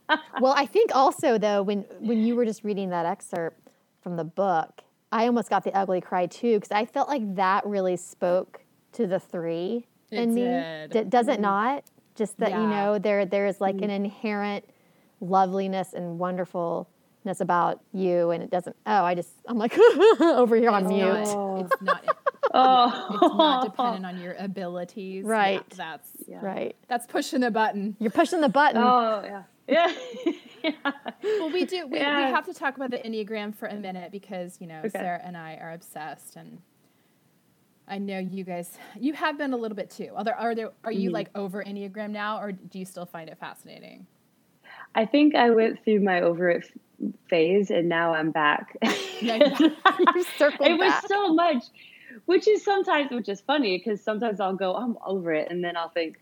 <laughs> well, I think also though when when you were just reading that excerpt from the book, I almost got the ugly cry too because I felt like that really spoke to the three it in did. me. D- does it mm-hmm. not? Just that yeah. you know there there is like mm-hmm. an inherent loveliness and wonderfulness about you, and it doesn't. Oh, I just I'm like <laughs> over here on mute. <laughs> Not, it's not. Oh. It's not dependent on your abilities. Right. Yeah, that's yeah. right. That's pushing the button. You're pushing the button. Oh yeah. Yeah. <laughs> yeah. Well, we do. We, yeah. we have to talk about the Enneagram for a minute because, you know, okay. Sarah and I are obsessed and I know you guys, you have been a little bit too. Are there, are there, are you mm-hmm. like over Enneagram now or do you still find it fascinating? I think I went through my over it phase and now I'm back. <laughs> Yeah, <laughs> it was so much, which is sometimes, which is funny because sometimes I'll go, I'm over it. And then I'll think,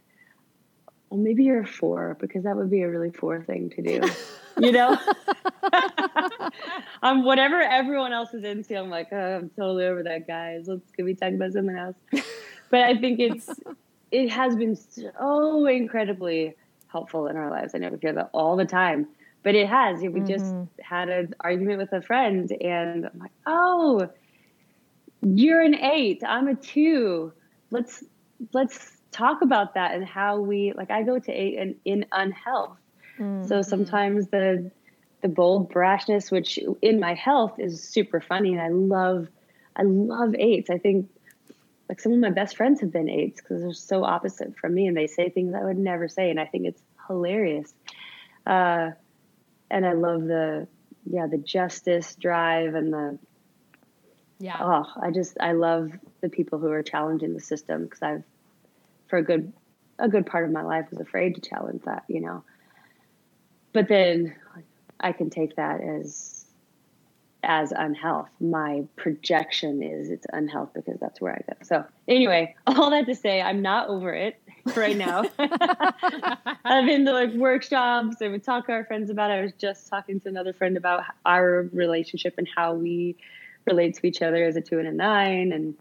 well, maybe you're a four because that would be a really four thing to do. <laughs> you know, <laughs> I'm whatever everyone else is into. I'm like, oh, I'm totally over that, guys. Let's can we talk about something else? <laughs> But I think it's it has been so incredibly helpful in our lives. I know we hear that all the time, but it has. We mm-hmm. just had an argument with a friend, and I'm like, oh, you're an eight. I'm a two. Let's let's talk about that and how we like I go to eight in, in unhealth. Mm-hmm. So sometimes the the bold brashness, which in my health is super funny, and I love I love eights. I think like some of my best friends have been eights because they're so opposite from me, and they say things I would never say, and I think it's hilarious. Uh, and I love the yeah the justice drive and the yeah. Oh, I just I love the people who are challenging the system because I've for a good a good part of my life was afraid to challenge that, you know. But then I can take that as as unhealth. My projection is it's unhealth because that's where I go. So anyway, <laughs> all that to say, I'm not over it right now. <laughs> I've been to like workshops and we talk to our friends about it. I was just talking to another friend about our relationship and how we relate to each other as a two and a nine and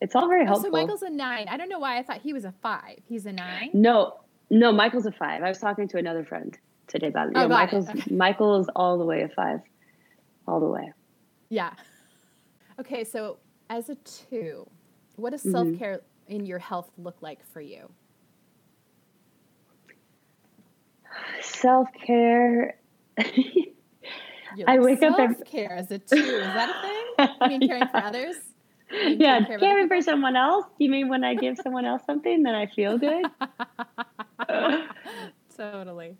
it's all very helpful. Oh, so Michael's a nine. I don't know why I thought he was a five. He's a nine. No, no, Michael's a five. I was talking to another friend today about it. Oh, yeah, Michael's okay. Michael is all the way a five, all the way. Yeah. Okay, so as a two, what does mm-hmm. self care in your health look like for you? Self care. <laughs> I wake self-care up. Self care as a two. Is that a thing? I mean, <laughs> caring yeah. for others? Yeah, caring for someone else. You mean when I give someone else something, then I feel good? <laughs> totally.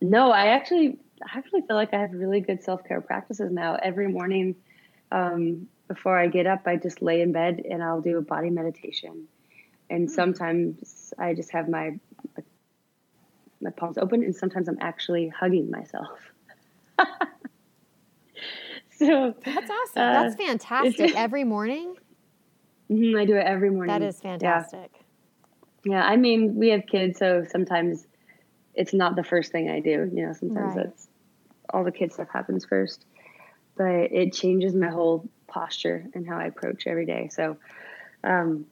No, I actually, I actually feel like I have really good self care practices now. Every morning, um, before I get up, I just lay in bed and I'll do a body meditation. And mm. sometimes I just have my my palms open, and sometimes I'm actually hugging myself. <laughs> <laughs> so that's awesome. Uh, that's fantastic. <laughs> every morning. Mm-hmm, I do it every morning. That is fantastic. Yeah. yeah, I mean, we have kids, so sometimes it's not the first thing I do. You know, sometimes right. that's all the kid stuff happens first, but it changes my whole posture and how I approach every day. So, um,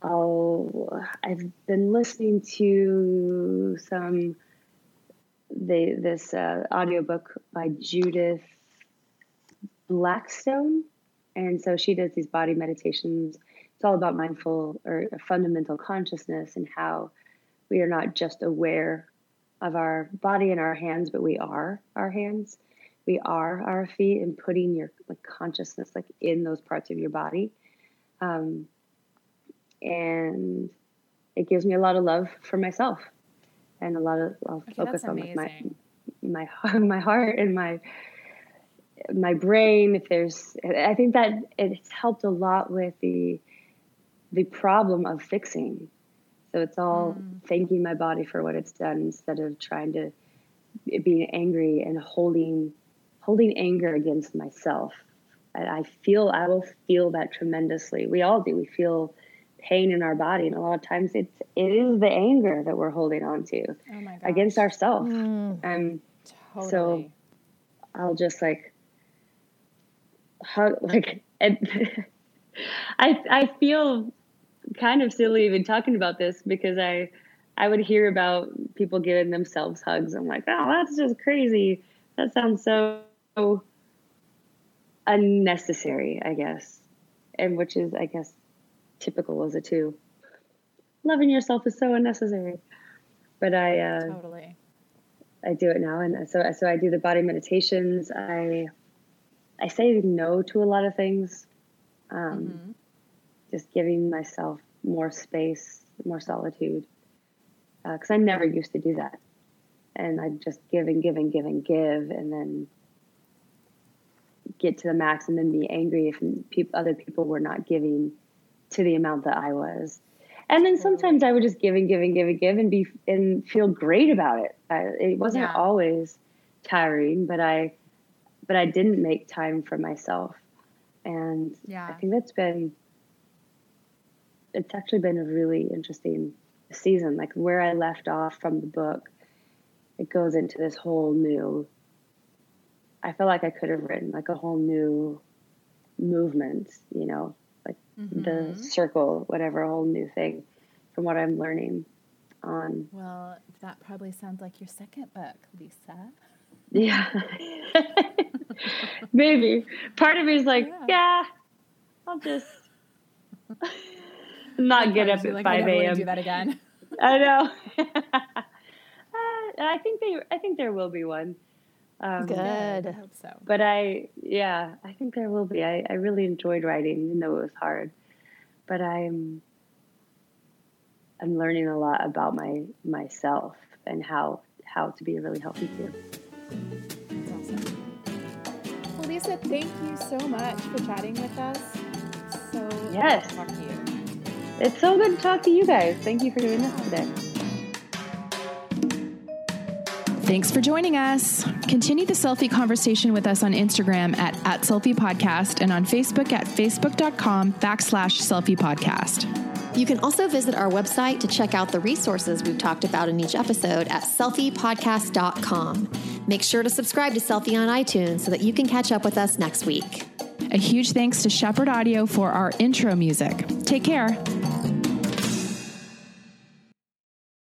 I'll, I've been listening to some they this uh, audiobook by Judith Blackstone. And so she does these body meditations. It's all about mindful or fundamental consciousness and how we are not just aware of our body and our hands, but we are our hands. We are our feet and putting your like consciousness like in those parts of your body. Um, and it gives me a lot of love for myself and a lot of I'll okay, focus on like my my <laughs> my heart and my my brain if there's i think that it's helped a lot with the the problem of fixing so it's all mm. thanking my body for what it's done instead of trying to being angry and holding holding anger against myself I, I feel i will feel that tremendously we all do we feel pain in our body and a lot of times it's it is the anger that we're holding on to oh against ourselves mm. and totally. so i'll just like hug <laughs> like and i i feel kind of silly even talking about this because i i would hear about people giving themselves hugs i'm like oh that's just crazy that sounds so unnecessary i guess and which is i guess typical as a two. Loving yourself is so unnecessary. But I uh, totally I do it now, and so so I do the body meditations. I I say no to a lot of things, um, mm-hmm. just giving myself more space, more solitude, because uh, I never used to do that, and I'd just give and give and give and give, and then get to the max, and then be angry if pe- other people were not giving to the amount that I was. And then sometimes I would just give and give and give and give and be and feel great about it. I, it wasn't yeah. always tiring, but I but I didn't make time for myself. And yeah. I think that's been it's actually been a really interesting season. Like where I left off from the book, it goes into this whole new I feel like I could have written like a whole new movement, you know, like mm-hmm. the circle, whatever, a whole new thing from what I'm learning on. Well, that probably sounds like your second book, Lisa. Yeah. <laughs> <laughs> Maybe. Part of me is like, yeah, yeah I'll just <laughs> not get up at like, 5 a.m. do that again. <laughs> I know. uh, I think they I think there will be one. Um, Good. I hope so. But I, yeah, I think there will be. I, I really enjoyed writing, even though it was hard. But I'm, I'm learning a lot about my myself and how how to be a really healthy peer. That's Lisa, thank you so much for chatting with us. So yes, talk to you. It's so good to talk to you guys. Thank you for doing this today. Thanks for joining us. Continue the selfie conversation with us on Instagram at, at selfie podcast and on Facebook at facebook.com backslash selfie podcast. You can also visit our website to check out the resources we've talked about in each episode at selfiepodcast.com. Make sure to subscribe to Selfie on iTunes so that you can catch up with us next week. A huge thanks to Shepherd Audio for our intro music. Take care.